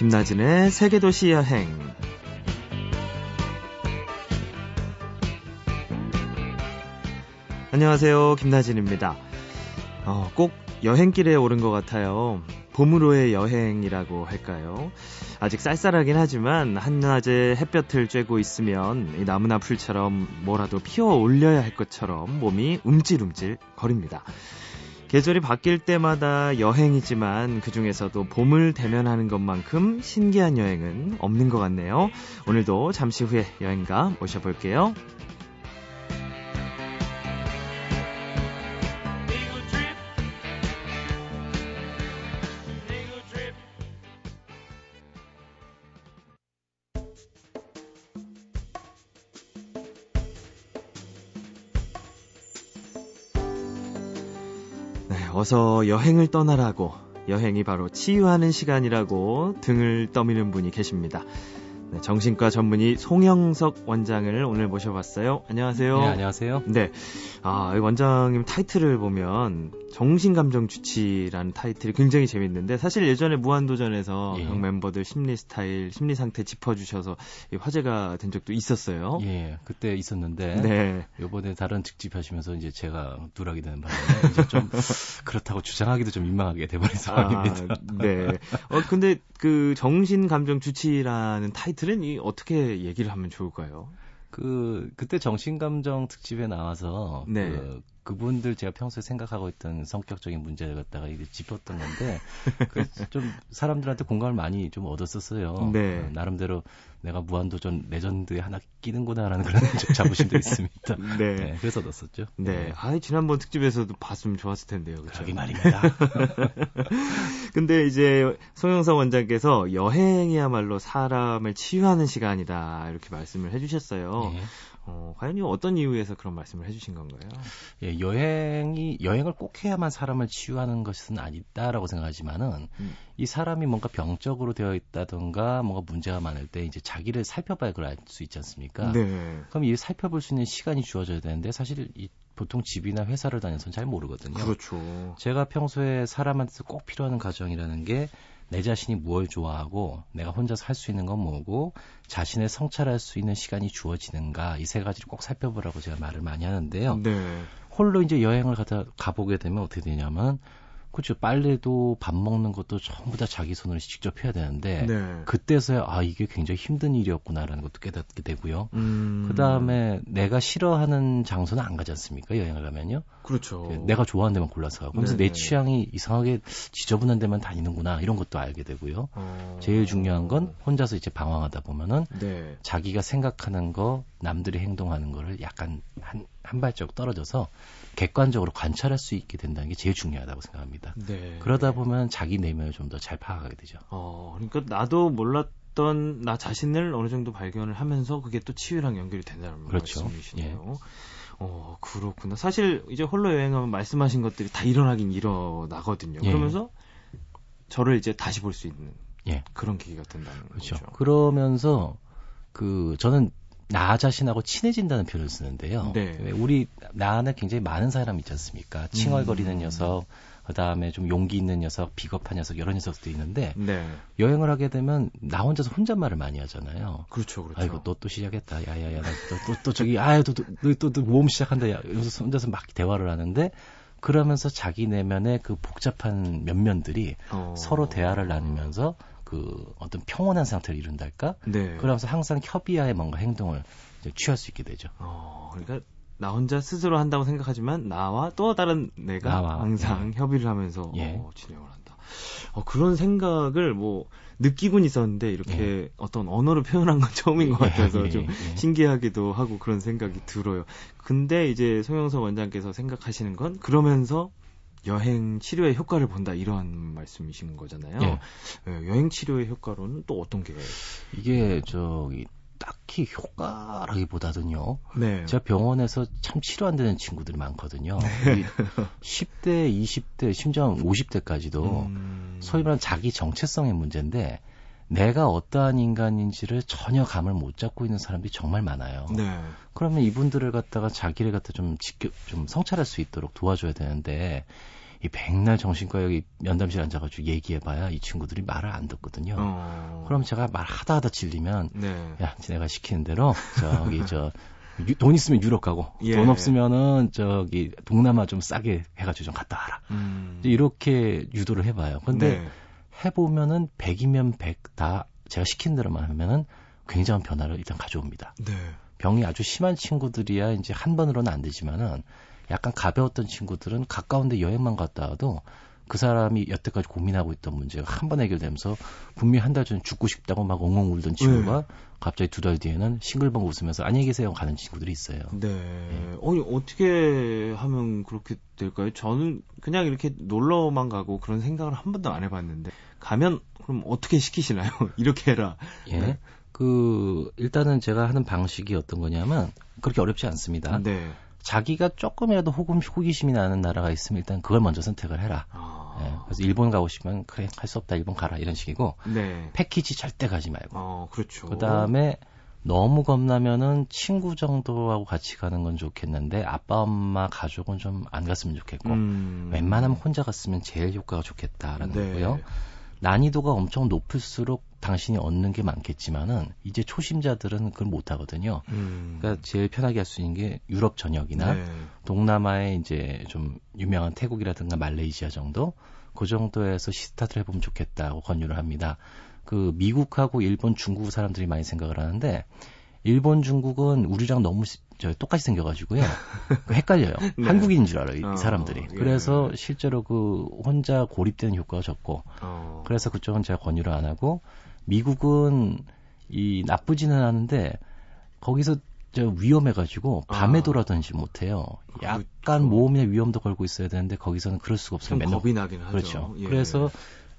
김나진의 세계도시 여행. 안녕하세요. 김나진입니다. 어, 꼭 여행길에 오른 것 같아요. 봄으로의 여행이라고 할까요? 아직 쌀쌀하긴 하지만 한낮에 햇볕을 쬐고 있으면 이 나무나 풀처럼 뭐라도 피워 올려야 할 것처럼 몸이 움찔움찔 거립니다. 계절이 바뀔 때마다 여행이지만 그 중에서도 봄을 대면하는 것만큼 신기한 여행은 없는 것 같네요. 오늘도 잠시 후에 여행가 모셔볼게요. 어서 여행을 떠나라고 여행이 바로 치유하는 시간이라고 등을 떠미는 분이 계십니다. 네, 정신과 전문의 송영석 원장을 오늘 모셔봤어요. 안녕하세요. 네, 안녕하세요. 네. 아, 이 원장님 타이틀을 보면 정신감정 주치라는 타이틀이 굉장히 재밌는데 사실 예전에 무한도전에서 예. 각 멤버들 심리 스타일, 심리 상태 짚어주셔서 이 화제가 된 적도 있었어요. 예, 그때 있었는데 네. 요번에 다른 직집 하시면서 이제 제가 누락이 되는 바람에 이제 좀 그렇다고 주장하기도 좀 민망하게 돼버린 상황입니다. 아, 네. 어, 근데 그 정신감정 주치라는 타이틀은 이 어떻게 얘기를 하면 좋을까요? 그 그때 정신감정 특집에 나와서 네. 그 그분들 제가 평소에 생각하고 있던 성격적인 문제를 갖다가 이제 짚었던 건데 그좀 사람들한테 공감을 많이 좀 얻었었어요. 네. 어, 나름대로 내가 무한도전 레전드에 하나 끼는구나라는 그런 좀 자부심도 있습니다. 네. 네, 그래서 넣었었죠. 네. 아, 지난번 특집에서도 봤으면 좋았을 텐데요. 그렇죠? 그러게 말입니다. 근데 이제 송영석 원장께서 여행이야말로 사람을 치유하는 시간이다 이렇게 말씀을 해주셨어요. 예. 어, 과연 이 어떤 이유에서 그런 말씀을 해주신 건가요? 예, 여행이 여행을 꼭 해야만 사람을 치유하는 것은 아니다라고 생각하지만은 음. 이 사람이 뭔가 병적으로 되어 있다던가 뭔가 문제가 많을 때 이제 자기를 살펴봐야 그걸 알 수 있지 않습니까? 네. 그럼 이 살펴볼 수 있는 시간이 주어져야 되는데 사실 이 보통 집이나 회사를 다녀서는 잘 모르거든요. 그렇죠. 제가 평소에 사람한테 꼭 필요한 가정이라는 게 내 자신이 뭘 좋아하고 내가 혼자서 할수 있는 건 뭐고 자신을 성찰할 수 있는 시간이 주어지는가 이 세 가지를 꼭 살펴보라고 제가 말을 많이 하는데요. 네. 홀로 이제 여행을 가다 가보게 되면 어떻게 되냐면 그렇죠 빨래도 밥 먹는 것도 전부 다 자기 손으로 직접 해야 되는데 네. 그때서야 아 이게 굉장히 힘든 일이었구나라는 것도 깨닫게 되고요. 음. 그 다음에 내가 싫어하는 장소는 안 가지 않습니까? 여행을 가면요. 그렇죠. 그 내가 좋아하는 데만 골라서 가고. 그래서 네네. 내 취향이 이상하게 지저분한 데만 다니는구나. 이런 것도 알게 되고요. 어. 제일 중요한 건 혼자서 이제 방황하다 보면은 네. 자기가 생각하는 거, 남들이 행동하는 거를 약간 한, 한 발자국 떨어져서 객관적으로 관찰할 수 있게 된다는 게 제일 중요하다고 생각합니다. 네. 그러다 보면 자기 내면을 좀 더 잘 파악하게 되죠. 어, 그러니까 나도 몰랐던 나 자신을 어느 정도 발견을 하면서 그게 또 치유랑 연결이 된다는 그렇죠. 말씀이시네요. 어, 그렇구나. 사실 이제 홀로 여행하면 말씀하신 것들이 다 일어나긴 일어나거든요. 예. 그러면서 저를 이제 다시 볼 수 있는 예. 그런 계기가 된다는 그렇죠. 거죠. 그러면서 그 저는 나 자신하고 친해진다는 표현을 쓰는데요. 네. 왜 우리 나 안에 굉장히 많은 사람 있지 않습니까? 칭얼거리는 음. 녀석, 그 다음에 좀 용기 있는 녀석, 비겁한 녀석 이런 녀석도 있는데 네. 여행을 하게 되면 나 혼자서 혼잣말을 많이 하잖아요. 그렇죠. 그렇죠. 아이고 너 또 시작했다. 야야야, 너또 또, 또 저기 아유 또또또 모험 시작한다. 야 여기서 혼자서 막 대화를 하는데 그러면서 자기 내면의 그 복잡한 면면들이 어. 서로 대화를 나누면서 그 어떤 평온한 상태를 이룬달까? 네. 그러면서 항상 협의하에 뭔가 행동을 취할 수 있게 되죠. 어, 그러니까 나 혼자 스스로 한다고 생각하지만 나와 또 다른 내가 나와, 항상 협의를 하면서 예. 어, 진행을 한다. 어, 그런 생각을 뭐 느끼곤 있었는데 이렇게 어떤 언어로 표현한 건 처음인 것 예, 같아서 예, 좀 예. 신기하기도 하고 그런 생각이 들어요. 근데 이제 송영석 원장께서 생각하시는 건 그러면서 여행 치료의 효과를 본다 이런 말씀이신 거잖아요. 예. 예, 여행 치료의 효과로는 또 어떤 게? 이게 저기 딱히 효과라기보다는요. 네. 제가 병원에서 참 치료 안 되는 친구들이 많거든요. 이 10대, 20대, 심지어 50대까지도 음, 소위 말하는 자기 정체성의 문제인데 내가 어떠한 인간인지를 전혀 감을 못 잡고 있는 사람들이 정말 많아요. 네. 그러면 이분들을 갖다가 자기를 갖다 좀 지켜, 좀 성찰할 수 있도록 도와줘야 되는데, 이 백날 정신과 여기 면담실 앉아가지고 얘기해봐야 이 친구들이 말을 안 듣거든요. 어. 그럼 제가 말 하다 하다 질리면 네. 야, 내가 시키는 대로 저기 저 돈 있으면 유럽 가고 예. 돈 없으면은 저기 동남아 좀 싸게 해가지고 좀 갔다 와라. 음. 이렇게 유도를 해봐요. 근데 네. 해보면은 100이면 100 다 제가 시킨 대로만 하면은 굉장한 변화를 일단 가져옵니다. 네. 병이 아주 심한 친구들이야 이제 한 번으로는 안 되지만은 약간 가벼웠던 친구들은 가까운데 여행만 갔다 와도 그 사람이 여태까지 고민하고 있던 문제가 한 번 해결되면서 분명히 한 달 전에 죽고 싶다고 막 엉엉 울던 친구가 갑자기 두 달 뒤에는 싱글벙 웃으면서 안녕히 계세요 가는 친구들이 있어요. 네. 아니, 어떻게 하면 그렇게 될까요? 저는 그냥 이렇게 놀러만 가고 그런 생각을 한 번도 안 해봤는데, 가면, 그럼 어떻게 시키시나요? 이렇게 해라. 예. 네. 그 일단은 제가 하는 방식이 어떤 거냐면 그렇게 어렵지 않습니다. 네. 자기가 조금이라도 호기심이 나는 나라가 있으면 일단 그걸 먼저 선택을 해라. 아. 예, 그래서 일본 가고 싶으면 그래 할 수 없다 일본 가라 이런 식이고 네. 패키지 절대 가지 말고 어, 그렇죠. 그 다음에 너무 겁나면은 친구 정도하고 같이 가는 건 좋겠는데 아빠 엄마 가족은 좀 안 갔으면 좋겠고 음. 웬만하면 혼자 갔으면 제일 효과가 좋겠다라는 네. 거고요. 난이도가 엄청 높을수록 당신이 얻는 게 많겠지만은 이제 초심자들은 그걸 못 하거든요. 음. 그러니까 제일 편하게 할 수 있는 게 유럽 전역이나 네. 동남아의 이제 좀 유명한 태국이라든가 말레이시아 정도 그 정도에서 시스타트를 해보면 좋겠다고 권유를 합니다. 그 미국하고 일본, 중국 사람들이 많이 생각을 하는데 일본, 중국은 우리랑 너무 시- 저 똑같이 생겨가지고요. 그 헷갈려요. 네. 한국인인 줄 알아요, 이 어, 사람들이. 예. 그래서 실제로 그 혼자 고립되는 효과가 적고 어. 그래서 그쪽은 제가 권유를 안 하고 미국은 이 나쁘지는 않은데 거기서 저 위험해가지고 밤에 아. 돌아다니지 못해요. 약간 그렇죠. 모험이나 위험도 걸고 있어야 되는데 거기서는 그럴 수가 없어요. 좀 맨날 겁이 나긴 하죠. 그렇죠. 예. 그래서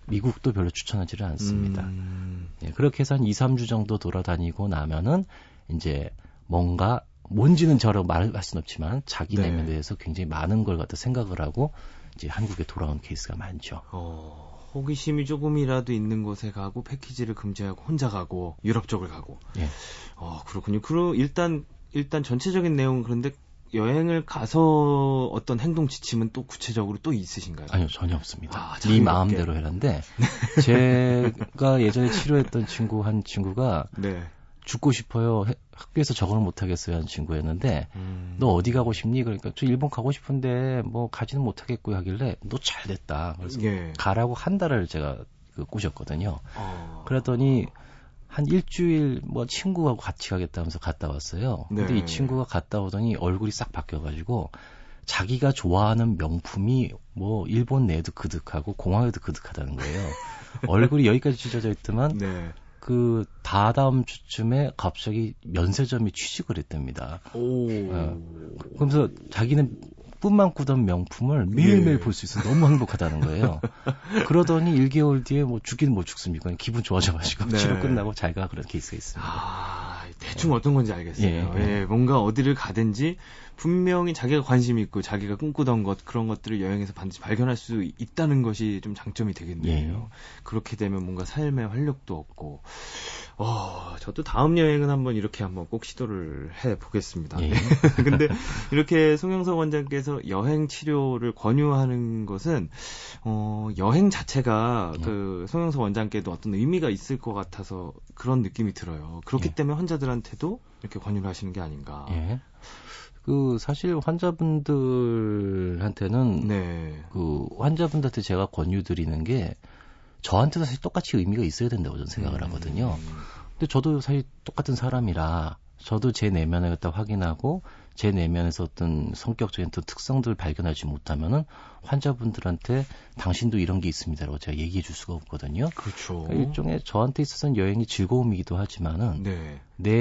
미국도 별로 추천하지를 않습니다. 음. 예, 그렇게 해서 한 2, 3주 정도 돌아다니고 나면은 이제 뭔가 뭔지는 저로 말할 수는 없지만 자기 네. 내면에 대해서 굉장히 많은 걸 갖다 생각을 하고 이제 한국에 돌아온 케이스가 많죠. 어, 호기심이 조금이라도 있는 곳에 가고 패키지를 금지하고 혼자 가고 유럽 쪽을 가고. 예. 어, 그렇군요. 그럼 일단 일단 전체적인 내용은 그런데 여행을 가서 어떤 행동 지침은 또 구체적으로 또 있으신가요? 아니요, 전혀 없습니다. 아, 네. 마음대로 해란데 제가 예전에 치료했던 친구 한 친구가 네. 죽고 싶어요. 해- 학교에서 적응을 못 하겠어요 하는 친구였는데 음. 너 어디 가고 싶니? 그러니까 저 일본 가고 싶은데 뭐 가지는 못하겠고 하길래 너 잘 됐다. 그래서 예. 가라고 한 달을 제가 그 꼬셨거든요. 어. 그랬더니 한 일주일 뭐 친구하고 같이 가겠다면서 갔다 왔어요. 근데 네. 이 친구가 갔다 오더니 얼굴이 싹 바뀌어가지고 자기가 좋아하는 명품이 뭐 일본 내에도 그득하고 공항에도 그득하다는 거예요. 얼굴이 여기까지 찢어져 있더만 네. 그 다다음 주쯤에 갑자기 면세점이 취직을 했답니다. 오. 어. 그러면서 자기는 꿈만 꾸던 명품을 매일매일 예. 볼수 있어서 너무 행복하다는 거예요. 그러더니 1개월 뒤에 뭐 죽기는 못 죽습니까? 기분 좋아져가지고 네. 치료 끝나고 자기가 그런 케이스가 있습니다. 아, 대충 어떤 건지 알겠어요. 예, 예, 예. 뭔가 어디를 가든지 분명히 자기가 관심 있고 자기가 꿈꾸던 것 그런 것들을 여행에서 반드시 발견할 수 있다는 것이 좀 장점이 되겠네요. 예. 그렇게 되면 뭔가 삶의 활력도 없고, 어, 저도 다음 여행은 한번 이렇게 한번 꼭 시도를 해 보겠습니다. 예. 근데 이렇게 송영석 원장께서 여행 치료를 권유하는 것은 어, 여행 자체가 예. 그 송영석 원장께도 어떤 의미가 있을 것 같아서 그런 느낌이 들어요. 그렇기 예. 때문에 환자들한테도 이렇게 권유를 하시는 게 아닌가. 예. 그 사실 환자분들한테는 네. 그 환자분들한테 제가 권유 드리는 게 저한테도 사실 똑같이 의미가 있어야 된다고 저는 생각을 하거든요. 음, 근데 저도 사실 똑같은 사람이라 저도 제 내면을 갖다 확인하고 제 내면에서 어떤 성격적인 어떤 특성들을 발견하지 못하면은 환자분들한테 당신도 이런 게 있습니다라고 제가 얘기해 줄 수가 없거든요. 그렇죠. 그러니까 일종의 저한테 있어서는 여행이 즐거움이기도 하지만은 네. 내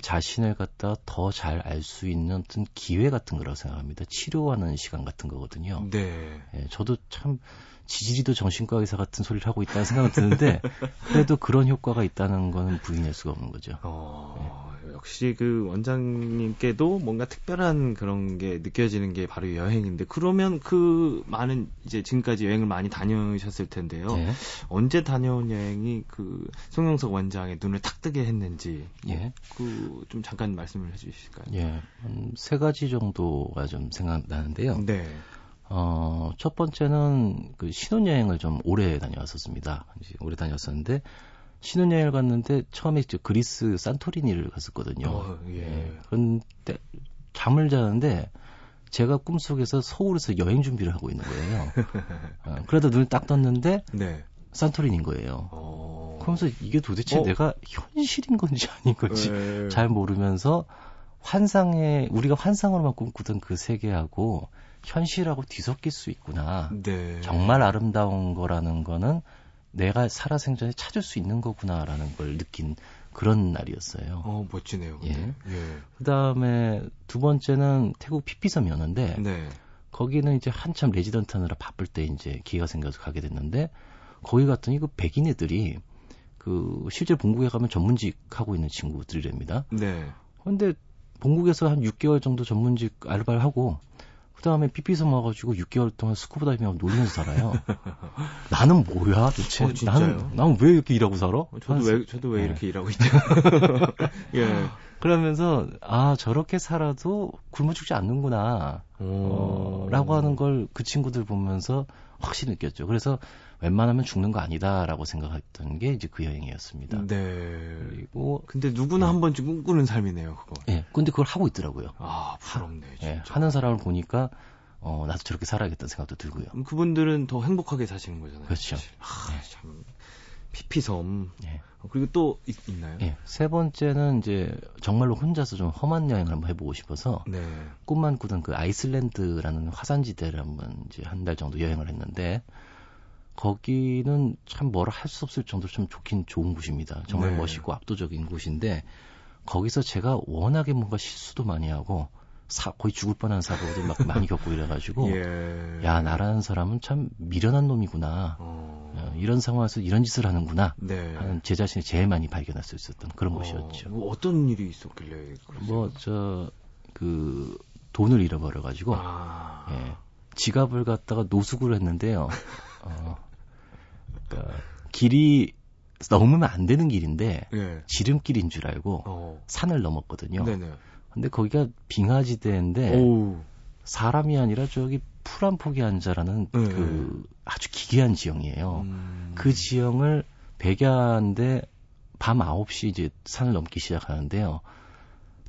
자신을 갖다 더 잘 알 수 있는 어떤 기회 같은 거라고 생각합니다. 치료하는 시간 같은 거거든요. 네. 예, 저도 참 지지리도 정신과 의사 같은 소리를 하고 있다는 생각은 드는데 그래도 그런 효과가 있다는 거는 부인할 수가 없는 거죠. 어, 역시 그 원장님께도 뭔가 특별한 그런 게 느껴지는 게 바로 여행인데 그러면 그 많은 이제 지금까지 여행을 많이 다녀오셨을 텐데요. 예. 언제 다녀온 여행이 그 송영석 원장의 눈을 탁 뜨게 했는지 예. 그좀 잠깐 말씀을 해주실까요? 예, 한세 가지 정도가 좀 생각나는데요. 네. 어, 첫 번째는 그 신혼여행을 좀 오래 다녀왔었습니다. 오래 다녔었는데, 신혼여행을 갔는데, 처음에 이제 그리스 산토리니를 갔었거든요. 어, 예. 예. 그런데, 잠을 자는데, 제가 꿈속에서 서울에서 여행 준비를 하고 있는 거예요. 어, 그러다 눈을 딱 떴는데, 네. 산토리니인 거예요. 어. 그러면서 이게 도대체 어? 내가 현실인 건지 아닌 건지 예. 잘 모르면서 환상에 우리가 환상으로만 꿈꾸던 그 세계하고 현실하고 뒤섞일 수 있구나. 네. 정말 아름다운 거라는 거는 내가 살아생전에 찾을 수 있는 거구나라는 걸 느낀 그런 날이었어요. 어, 멋지네요. 예. 예. 그다음에 두 번째는 태국 피피섬이었는데 네. 거기는 이제 한참 레지던트 하느라 바쁠 때 이제 기회가 생겨서 가게 됐는데 거기 갔더니 그 백인 애들이 그 실제 본국에 가면 전문직 하고 있는 친구들이랍니다. 네. 근데 본국에서 한 6개월 정도 전문직 알바를 하고 그 다음에 피피섬 와가지고 6개월 동안 스쿠버 다이빙하고 놀면서 살아요. 나는 뭐야 도대체? 어? 나는, 나는 왜 이렇게 일하고 살아? 저도 왜, 저도 왜 네. 이렇게 일하고 있죠? 예. 그러면서 아 저렇게 살아도 굶어 죽지 않는구나 어, 라고 하는 걸 그 친구들 보면서 확실히 느꼈죠. 그래서 웬만하면 죽는 거 아니다라고 생각했던 게 이제 그 여행이었습니다. 네. 그리고 근데 누구나 한 번쯤 꿈꾸는 삶이네요, 그거. 예, 근데 그걸 하고 있더라고요. 아, 부럽네, 진짜. 예, 하는 사람을 보니까 어 나도 저렇게 살아야겠다는 생각도 들고요. 그럼 그분들은 더 행복하게 사시는 거잖아요. 그렇죠. 아, 참. 피피섬. 예. 어, 그리고 또 있, 나요 예, 세 번째는 이제 정말로 혼자서 좀 험한 여행을 한번 해보고 싶어서 네. 꿈만 꾸던 그 아이슬란드라는 화산지대를 한번 이제 한 달 정도 여행을 했는데 거기는 참 뭐라 할 수 없을 정도로 좀 좋긴 좋은 곳입니다. 정말 네. 멋있고 압도적인 곳인데 거기서 제가 워낙에 뭔가 실수도 많이 하고 사, 거의 죽을 뻔한 사고들 막 많이 겪고 이래가지고 예. 야 나라는 사람은 참 미련한 놈이구나. 어. 어, 이런 상황에서 이런 짓을 하는구나 네. 하는 제 자신이 제일 많이 발견할 수 있었던 그런 곳이었죠. 어, 뭐 어떤 일이 있었길래? 뭐 저 그 돈을 잃어버려 가지고 아. 예, 지갑을 갖다가 노숙을 했는데요. 어, 그러니까 길이 넘으면 안 되는 길인데 예. 지름길인 줄 알고 어. 산을 넘었거든요. 네네. 근데 거기가 빙하지대인데 오우. 사람이 아니라 저기 풀한한 자라는 네. 그 아주 기괴한 지형이에요. 음. 그 지형을 백야인데 밤 9시 이제 산을 넘기 시작하는데요.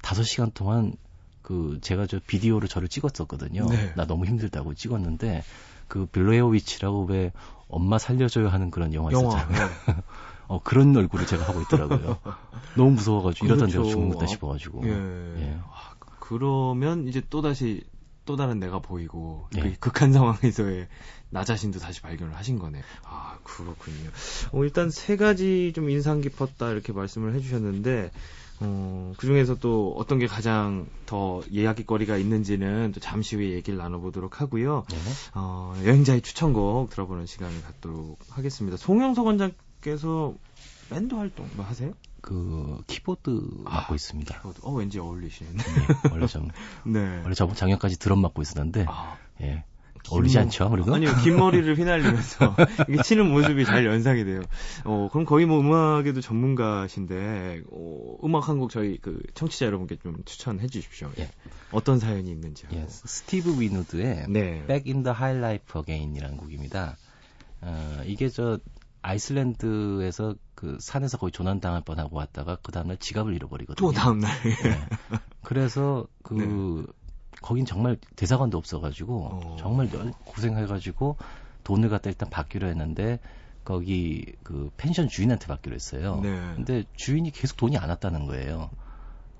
5시간 동안 그 제가 저 비디오로 저를 찍었었거든요. 네. 나 너무 힘들다고 찍었는데 그 블레어 위치라고 왜 엄마 살려줘요 하는 그런 영화 영화. 있었잖아요. 어 그런 얼굴을 제가 하고 있더라고요. 너무 무서워가지고 이러다 그렇죠. 내가 죽는다 싶어가지고. 예. 예. 아, 그러면 이제 또 다시 또 다른 내가 보이고 예. 그 극한 상황에서의 나 자신도 다시 발견을 하신 거네. 아 그렇군요. 어, 일단 세 가지 좀 인상 깊었다 이렇게 말씀을 해주셨는데 어, 그 중에서 또 어떤 게 가장 더 이야기거리가 있는지는 또 잠시 후에 얘기를 나눠보도록 하고요. 네. 어, 여행자의 추천곡 들어보는 시간을 갖도록 하겠습니다. 송영석 원장께서 밴드 활동 뭐 하세요? 그 키보드 아, 맡고 있습니다. 어, 왠지 어울리시는데. 예, 원래 좀 네. 원래 저번 작년까지 드럼 맡고 있었는데 아, 예. 어울리지 긴- 않죠 아무래도? 아니요, 긴 머리를 휘날리면서 이게 치는 모습이 잘 연상이 돼요. 어, 그럼 거의 뭐 음악에도 전문가신데, 어, 음악 한 곡 저희 그 청취자 여러분께 좀 추천해 주십시오. 예. 어떤 사연이 있는지요. 예, 스티브 위누드의 네. Back in the High Life Again이라는 곡입니다. 어, 이게 저 아이슬란드에서 그 산에서 거의 조난당할 뻔하고 왔다가 그 다음날 지갑을 잃어버리거든요. 또 다음날. 네. 그래서 그 거긴 정말 대사관도 없어가지고 어. 정말 열- 고생해가지고 돈을 갖다 일단 받기로 했는데 거기 그 펜션 주인한테 받기로 했어요. 네. 근데 주인이 계속 돈이 안 왔다는 거예요.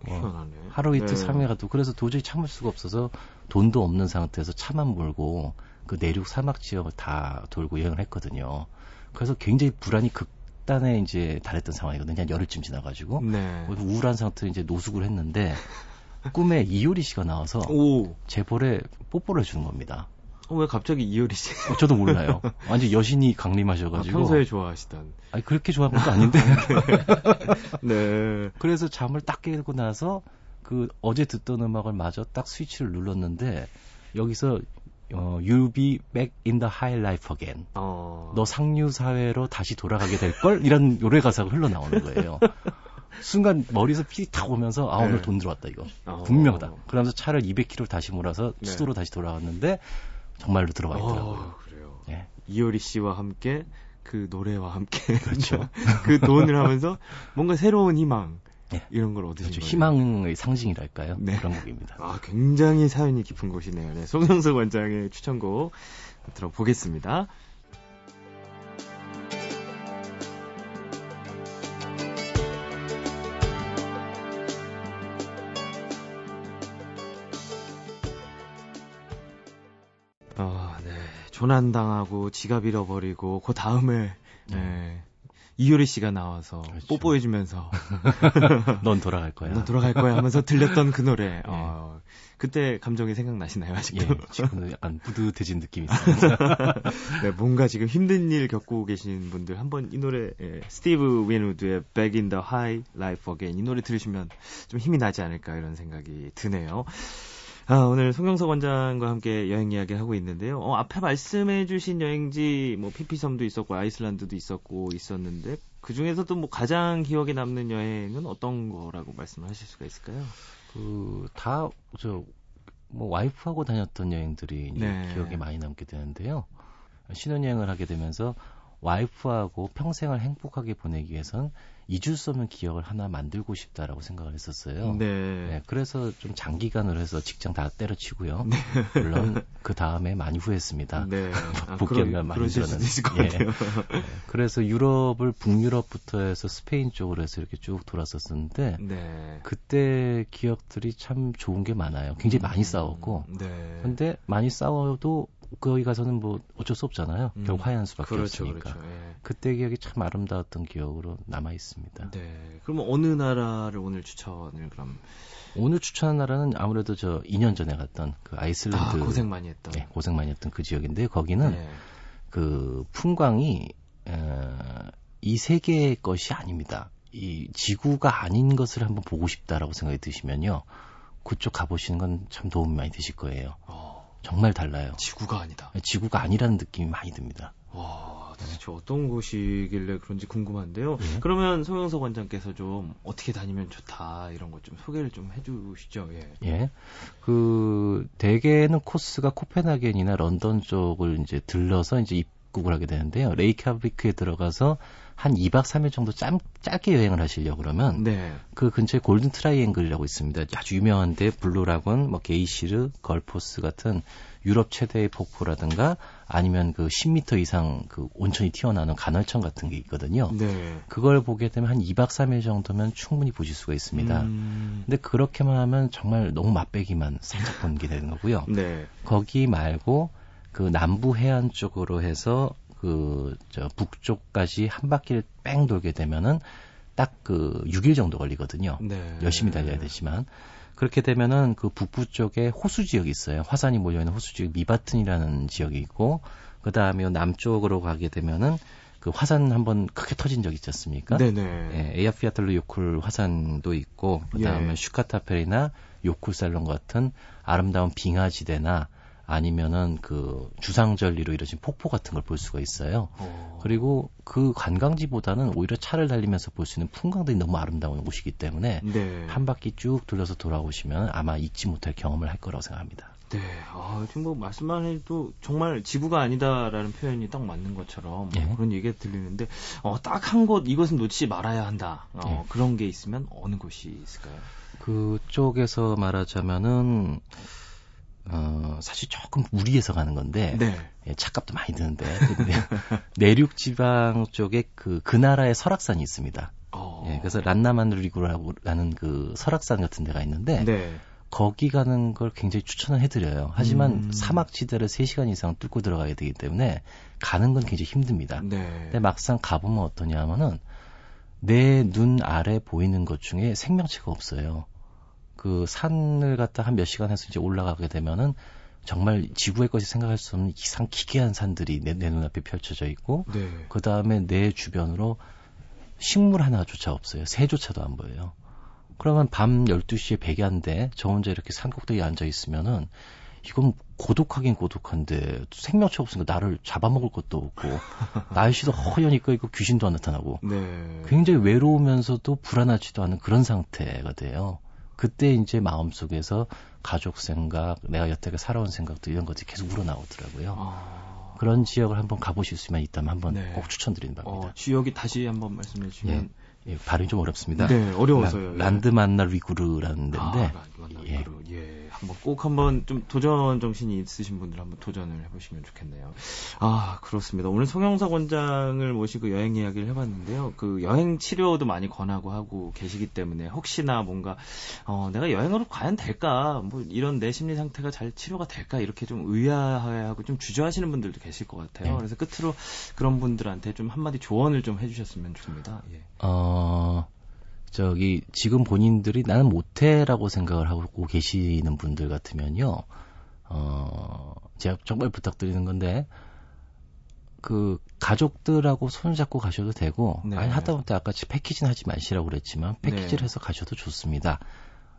어. 하루 이틀 네. 3일 가도 그래서 도저히 참을 수가 없어서 돈도 없는 상태에서 차만 몰고 그 내륙 사막 지역을 다 돌고 여행을 했거든요. 그래서 굉장히 불안이 극단에 이제 달했던 상황이거든요. 한 열흘쯤 지나가지고 네. 우울한 상태로 이제 노숙을 했는데 꿈에 이효리 씨가 나와서 오, 제 볼에 뽀뽀를 해주는 겁니다. 어, 왜 갑자기 이효리 씨? 어, 저도 몰라요. 완전 여신이 아, 강림하셔가지고. 평소에 좋아하시던. 아니, 그렇게 좋아한 것도 아닌데. 네. 그래서 잠을 딱 깨고 나서 그 어제 듣던 음악을 마저 딱 스위치를 눌렀는데 여기서 어, You'll be back in the high life again. 어. 너 상류 사회로 다시 돌아가게 될 걸? 이런 노래 가사가 흘러나오는 거예요. 순간 머리에서 피탁 오면서 아 오늘 네. 돈 들어왔다 이거 어. 분명하다. 그러면서 차를 200km 다시 몰아서 네. 수도로 다시 돌아왔는데 정말로 들어가 있더라고요. 어, 그래요. 예. 이효리 씨와 함께 그 노래와 함께 그렇죠. 그 도언을 하면서 뭔가 새로운 희망 예. 이런 걸 얻으신 그렇죠. 희망의 상징이랄까요? 네. 그런 곡입니다. 아, 굉장히 사연이 깊은 곳이네요. 네, 송영석 원장의 추천곡 들어보겠습니다. 아, 네. 조난당하고 지갑 잃어버리고 그 다음에 네. 이효리 씨가 나와서 그렇죠. 뽀뽀해주면서 넌 돌아갈 거야. 너 돌아갈 거야 하면서 들렸던 그 노래. 어, 그때 감정이 생각나시나요 아직도? 예, 지금은 약간 뿌듯해진 느낌이 있습니다. 네, 뭔가 지금 힘든 일 겪고 계신 분들 한번 이 노래 예, 스티브 윈우드의 Back in the High Life Again 이 노래 들으시면 좀 힘이 나지 않을까 이런 생각이 드네요. 아, 오늘 송영석 원장과 함께 여행 이야기 하고 있는데요. 어, 앞에 말씀해 주신 여행지 뭐 피피섬도 있었고 아이슬란드도 있었고 있었는데 그 중에서도 뭐 가장 기억에 남는 여행은 어떤 거라고 말씀하실 수가 있을까요? 그, 다, 저, 뭐, 와이프하고 다녔던 여행들이 네. 기억에 많이 남게 되는데요. 신혼여행을 하게 되면서 와이프하고 평생을 행복하게 보내기 위해선 잊을 수 없는 기억을 하나 만들고 싶다라고 생각을 했었어요. 네. 네, 그래서 좀 장기간으로 해서 직장 다 때려치고요. 물론 그 다음에 많이 후회했습니다. 네. 아, 복귀하기가 그러- 많이 것 예. 같아요. 그래서 유럽을 북유럽부터 해서 스페인 쪽으로 해서 이렇게 쭉 돌았었는데 네. 그때 기억들이 참 좋은 게 많아요. 굉장히 많이 싸웠고. 네. 근데 많이 싸워도 거기 가서는 뭐 어쩔 수 없잖아요. 음, 결국 화해하는 수밖에 그렇죠, 없으니까. 그렇죠. 예. 그때 기억이 참 아름다웠던 기억으로 남아 있습니다. 네. 그럼 어느 나라를 오늘 추천을 그럼 오늘 추천한 나라는 아무래도 저 2년 전에 갔던 그 아이슬란드 아, 고생 많이 했던. 네, 고생 많이 했던 그 지역인데 거기는 네. 그 풍광이 어, 이 세계의 것이 아닙니다. 이 지구가 아닌 것을 한번 보고 싶다라고 생각이 드시면요. 그쪽 가보시는 건 참 도움이 많이 되실 거예요. 어, 정말 달라요. 지구가 아니다. 지구가 아니라는 느낌이 많이 듭니다. 와, 도대체 어떤 곳이길래 그런지 궁금한데요. 예. 그러면 송영석 원장께서 좀 어떻게 다니면 좋다 이런 것 좀 소개를 좀 해주시죠. 예. 예. 그, 대개는 코스가 코펜하겐이나 런던 쪽을 이제 들러서 이제 입국을 하게 되는데요. 레이캬비크에 들어가서 한 2박 3일 정도 짧, 짧게 여행을 하시려고 그러면 네. 그 근처에 Golden Triangle이라고 있습니다. 아주 유명한데 Blue Lagoon, 뭐 게이시르, 굴포스 같은 유럽 최대의 폭포라든가 아니면 그 10m 이상 그 온천이 튀어나오는 간헐천 같은 게 있거든요. 네. 그걸 보게 되면 한 2박 3일 정도면 충분히 보실 수가 있습니다. 음, 근데 그렇게만 하면 정말 너무 맛배기만 살짝 보는 게 되는 거고요. 네. 거기 말고 그 남부 해안 쪽으로 해서 그 저 북쪽까지 한 바퀴를 뺑 돌게 되면은 딱 그 6일 정도 걸리거든요. 네. 열심히 달려야 되지만 그렇게 되면은 그 북부 쪽에 호수 지역이 있어요. 화산이 몰려 있는 호수 지역 미바튼이라는 지역이 있고 그 다음에 남쪽으로 가게 되면은 그 화산 한번 크게 터진 적 있지 않습니까? 네네. 예, 에아피아틀루 요쿨 화산도 있고 그다음에 예. 슈카타펠이나 요쿨살론 같은 아름다운 빙하지대나 아니면은 그 주상절리로 이루어진 폭포 같은 걸 볼 수가 있어요. 어, 그리고 그 관광지보다는 오히려 차를 달리면서 볼 수 있는 풍광들이 너무 아름다운 곳이기 때문에 네. 한 바퀴 쭉 돌려서 돌아오시면 아마 잊지 못할 경험을 할 거라고 생각합니다. 네. 아, 지금 뭐 말씀만 해도 정말 지구가 아니다라는 표현이 딱 맞는 것처럼 예. 그런 얘기가 들리는데 어, 딱 한 곳 이것은 놓치지 말아야 한다. 어, 예. 그런 게 있으면 어느 곳이 있을까요? 그쪽에서 말하자면은 어, 사실 조금 무리해서 가는 건데 네. 예, 차값도 많이 드는데 내륙 지방 쪽에 그 그 나라의 설악산이 있습니다. 어. 예, 그래서 란나만르리고라는 그 설악산 같은 데가 있는데 네. 거기 가는 걸 굉장히 추천을 해드려요. 하지만 음. 사막 지대를 3시간 이상 뚫고 들어가야 되기 때문에 가는 건 굉장히 힘듭니다. 네. 근데 막상 가보면 어떠냐면은 내 눈 아래 보이는 것 중에 생명체가 없어요. 그 산을 갖다 한 몇 시간 해서 이제 올라가게 되면은 정말 지구의 것이 생각할 수 없는 이상 기괴한 산들이 내, 내 눈앞에 펼쳐져 있고 네. 그 다음에 내 주변으로 식물 하나조차 없어요. 새조차도 안 보여요. 그러면 밤 12시에 백야인데 저 혼자 이렇게 산 꼭대기에 앉아 있으면은 이건 고독하긴 고독한데 생명체 없으니까 나를 잡아먹을 것도 없고 날씨도 허연니까 이거 귀신도 안 나타나고 네. 굉장히 외로우면서도 불안하지도 않은 그런 상태가 돼요. 그때 이제 마음속에서 가족 생각, 내가 여태까 살아온 생각도 이런 것들이 계속 우러나오더라고요. 아... 그런 지역을 한번 가보실 수만 있다면 한번 네. 꼭 추천드리는 바입니다. 어, 지역이 다시 한번 말씀해 주시면 예. 예, 발음이 좀 어렵습니다. 네, 어려워서요. 라, 란드 만날 리구르라는 데인데. 아, 란드 만날 예. 리구르. 예. 한번 꼭 한번 좀 도전 정신이 있으신 분들 한번 도전을 해보시면 좋겠네요. 아 그렇습니다. 오늘 송영석 원장을 모시고 여행 이야기를 해봤는데요. 그 여행 치료도 많이 권하고 하고 계시기 때문에 혹시나 뭔가 어, 내가 여행으로 과연 될까 뭐 이런 내 심리 상태가 잘 치료가 될까 이렇게 좀 의아해하고 좀 주저하시는 분들도 계실 것 같아요. 네. 그래서 끝으로 그런 분들한테 좀 한마디 조언을 좀 해주셨으면 좋습니다. 예. 어. 저기 지금 본인들이 나는 못해라고 생각을 하고 계시는 분들 같으면요. 어 제가 정말 부탁드리는 건데 그 가족들하고 손잡고 가셔도 되고 네. 아니 하다못해 아까 패키지는 하지 마시라고 그랬지만 패키지를 네. 해서 가셔도 좋습니다.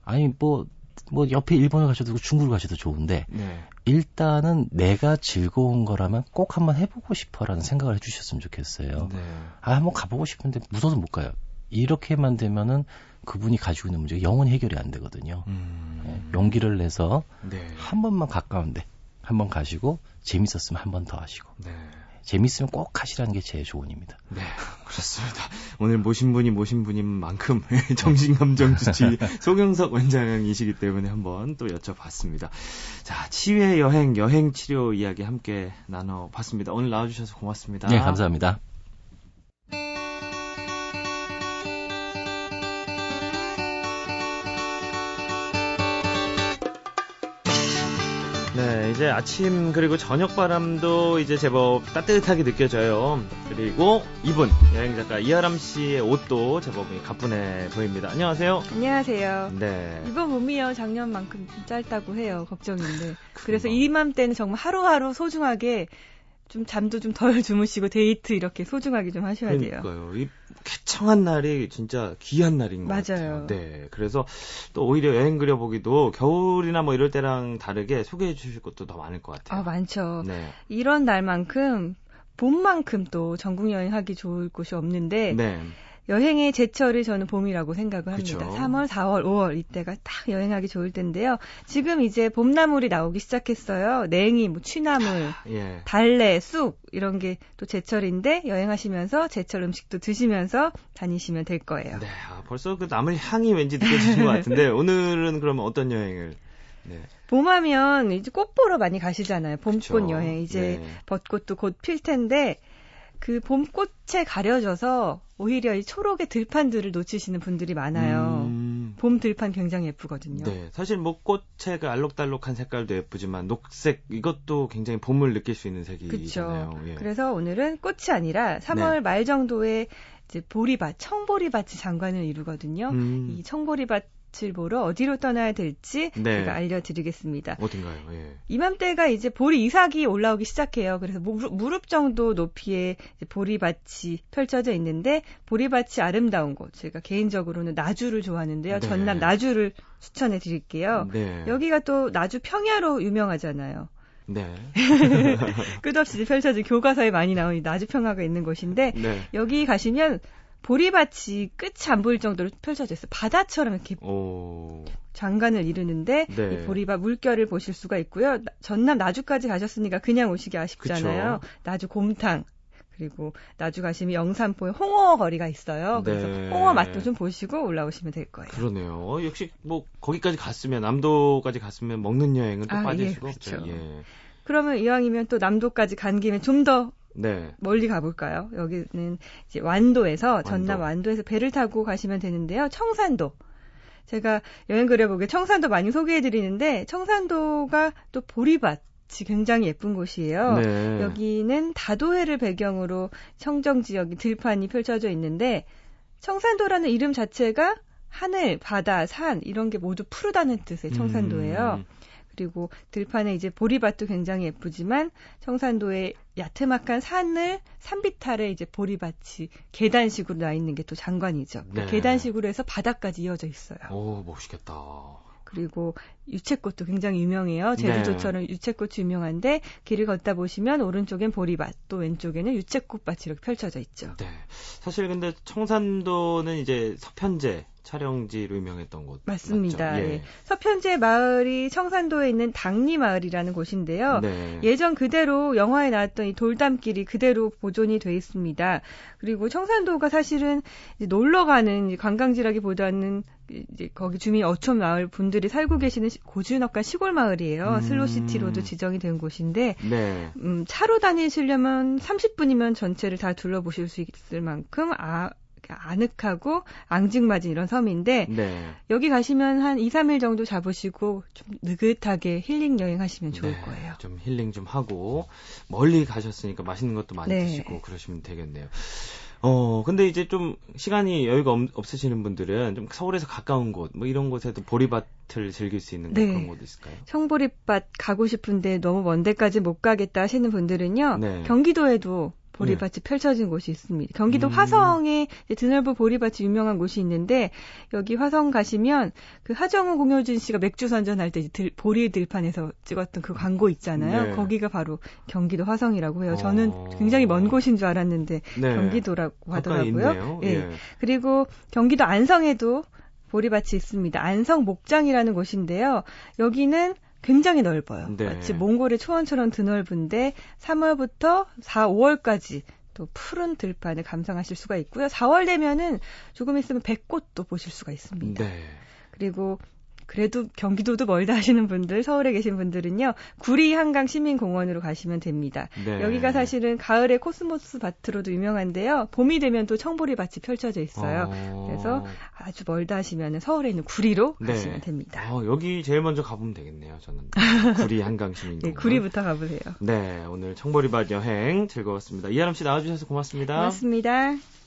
아니 뭐뭐 뭐 옆에 일본을 가셔도 되고 중국을 가셔도 좋은데 네. 일단은 내가 즐거운 거라면 꼭 한번 해보고 싶어라는 생각을 해주셨으면 좋겠어요. 네. 아 한번 가보고 싶은데 무서워서 못 가요. 이렇게만 되면은 그분이 가지고 있는 문제가 영원히 해결이 안 되거든요. 음... 네, 용기를 내서 네. 한 번만 가까운데 한 번 가시고 재밌었으면 한 번 더 하시고 네. 재밌으면 꼭 하시라는 게 제 조언입니다. 네, 그렇습니다. 오늘 모신 분이 모신 분인 만큼 정신감정주치 소경석 원장이시기 때문에 한번 또 여쭤봤습니다. 자, 치유의 여행, 여행 치료 이야기 함께 나눠봤습니다. 오늘 나와주셔서 고맙습니다. 네, 감사합니다. 이제 아침 그리고 저녁 바람도 이제 제법 따뜻하게 느껴져요. 그리고 이분 여행 작가 이하람 씨의 옷도 제법 가뿐해 보입니다. 안녕하세요. 안녕하세요. 네. 이번 봄이요 작년만큼 좀 짧다고 해요. 걱정인데. 그래서 이맘때는 정말 하루하루 소중하게 좀 잠도 좀 덜 주무시고 데이트 이렇게 소중하게 좀 하셔야 돼요. 그러니까요. 이 개청한 날이 진짜 귀한 날인 것 맞아요. 같아요. 네. 그래서 또 오히려 여행 그려보기도 겨울이나 뭐 이럴 때랑 다르게 소개해 주실 것도 더 많을 것 같아요. 아, 많죠. 네. 이런 날만큼 봄만큼 또 전국 여행하기 좋을 곳이 없는데 네. 여행의 제철이 저는 봄이라고 생각을 합니다. 그쵸. 3월, 4월, 5월 이때가 딱 여행하기 좋을 텐데요. 지금 이제 봄나물이 나오기 시작했어요. 냉이, 뭐 취나물, 예. 달래, 쑥 이런 게 또 제철인데 여행하시면서 제철 음식도 드시면서 다니시면 될 거예요. 네, 아, 벌써 그 나물 향이 왠지 느껴지는 것 같은데 오늘은 그러면 어떤 여행을? 네. 봄하면 이제 꽃 보러 많이 가시잖아요. 봄꽃 그쵸. 여행. 이제 네. 벚꽃도 곧 필 텐데 그 봄꽃에 가려져서 오히려 이 초록의 들판들을 놓치시는 분들이 많아요. 음... 봄 들판 굉장히 예쁘거든요. 네, 사실 뭐 꽃의 그 알록달록한 색깔도 예쁘지만 녹색 이것도 굉장히 봄을 느낄 수 있는 색이잖아요. 예. 그래서 오늘은 꽃이 아니라 3월 네. 말 정도에 이제 보리밭, 청보리밭이 장관을 이루거든요. 음... 이 청보리밭 밭을 보러 어디로 떠나야 될지 네. 제가 알려드리겠습니다. 어딘가요? 예. 이맘때가 이제 보리 이삭이 올라오기 시작해요. 그래서 무릎, 무릎 정도 높이의 보리밭이 펼쳐져 있는데 보리밭이 아름다운 곳. 제가 개인적으로는 나주를 좋아하는데요. 네. 전남 나주를 추천해 드릴게요. 네. 여기가 또 나주 평야로 유명하잖아요. 네. 끝없이 펼쳐진 교과서에 많이 나오는 나주평화가 있는 곳인데 네. 여기 가시면 보리밭이 끝이 안 보일 정도로 펼쳐져 있어요. 바다처럼 이렇게 오. 장관을 이루는데 네. 이 보리밭 물결을 보실 수가 있고요. 전남 나주까지 가셨으니까 그냥 오시기 아쉽잖아요. 그쵸. 나주 곰탕 그리고 나주 가시면 영산포에 홍어 거리가 있어요. 그래서 네. 홍어 맛도 좀 보시고 올라오시면 될 거예요. 그러네요. 어, 역시 뭐 거기까지 갔으면 남도까지 갔으면 먹는 여행은 또 아, 빠질 예, 수가 그렇죠. 없죠. 예. 그러면 이왕이면 또 남도까지 간 김에 좀 더 네. 멀리 가볼까요? 여기는 이제 완도에서 완도. 전남 완도에서 배를 타고 가시면 되는데요. 청산도. 제가 여행 그려보게 청산도 많이 소개해드리는데 청산도가 또 보리밭. 이 굉장히 예쁜 곳이에요. 네. 여기는 다도해를 배경으로 청정 지역이 들판이 펼쳐져 있는데 청산도라는 이름 자체가 하늘, 바다, 산 이런 게 모두 푸르다는 뜻의 청산도예요. 음. 그리고 들판에 이제 보리밭도 굉장히 예쁘지만 청산도에 야트막한 산을 산비탈에 이제 보리밭이 계단식으로 나 있는 게 또 장관이죠. 네. 계단식으로 해서 바닥까지 이어져 있어요. 오 멋있겠다. 그리고 유채꽃도 굉장히 유명해요. 제주도처럼 네. 유채꽃이 유명한데 길을 걷다 보시면 오른쪽엔 보리밭, 또 왼쪽에는 유채꽃밭이 이렇게 펼쳐져 있죠. 네. 사실 근데 청산도는 이제 서편제 촬영지로 유명했던 곳 맞습니다. 예. 예. 서편제 마을이 청산도에 있는 당리 마을이라는 곳인데요. 네. 예전 그대로 영화에 나왔던 이 돌담길이 그대로 보존이 돼 있습니다. 그리고 청산도가 사실은 놀러 가는 관광지라기보다는 이제 거기 주민 어촌 마을 분들이 살고 계시는 고즈넉한 시골 마을이에요. 음. 슬로시티로도 지정이 된 곳인데 네. 음, 차로 다니시려면 30분이면 전체를 다 둘러보실 수 있을 만큼 아, 아늑하고 앙증맞은 이런 섬인데 네. 여기 가시면 한 2, 3일 정도 잡으시고 좀 느긋하게 힐링 여행 하시면 좋을 네, 거예요. 좀 힐링 좀 하고 멀리 가셨으니까 맛있는 것도 많이 네. 드시고 그러시면 되겠네요. 어, 근데 이제 좀 시간이 여유가 없, 으시는 분들은 좀 서울에서 가까운 곳, 뭐 이런 곳에도 보리밭을 즐길 수 있는 네. 그런 곳 있을까요? 청보리밭 가고 싶은데 너무 먼 데까지 못 가겠다 하시는 분들은요. 네. 경기도에도 보리밭이 네. 펼쳐진 곳이 있습니다. 경기도 음. 화성에 드넓은 보리밭이 유명한 곳이 있는데 여기 화성 가시면 그 하정우 공효진 씨가 맥주 선전할 때 들, 보리 들판에서 찍었던 그 광고 있잖아요. 네. 거기가 바로 경기도 화성이라고 해요. 저는 어. 굉장히 먼 곳인 줄 알았는데 네. 경기도라고 하더라고요. 예. 예. 그리고 경기도 안성에도 보리밭이 있습니다. 안성 목장이라는 곳인데요. 여기는 굉장히 넓어요. 네. 마치 몽골의 초원처럼 드넓은데 3월부터 4, 5월까지 또 푸른 들판을 감상하실 수가 있고요. 4월 되면은 조금 있으면 배꽃도 보실 수가 있습니다. 네. 그리고 그래도 경기도도 멀다 하시는 분들, 서울에 계신 분들은요, 구리 한강 시민공원으로 가시면 됩니다. 네. 여기가 사실은 가을의 코스모스 밭으로도 유명한데요. 봄이 되면 또 청보리 밭이 펼쳐져 있어요. 어... 그래서 아주 멀다 하시면 서울에 있는 구리로 네. 가시면 됩니다. 어, 여기 제일 먼저 가보면 되겠네요. 저는 구리 한강 시민공원. 네, 구리부터 가보세요. 네, 오늘 청보리 밭 여행 즐거웠습니다. 이하람 씨 나와주셔서 고맙습니다. 고맙습니다.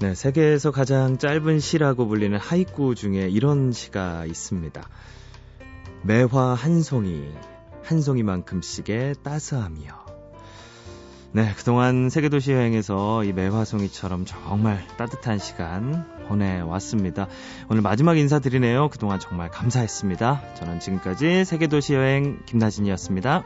네, 세계에서 가장 짧은 시라고 불리는 하이쿠 중에 이런 시가 있습니다. 매화 한 송이, 한 송이만큼씩의 따스함이요. 네, 그동안 세계도시 여행에서 이 매화송이처럼 정말 따뜻한 시간 보내왔습니다. 오늘 마지막 인사드리네요. 그동안 정말 감사했습니다. 저는 지금까지 세계도시 여행 김나진이었습니다.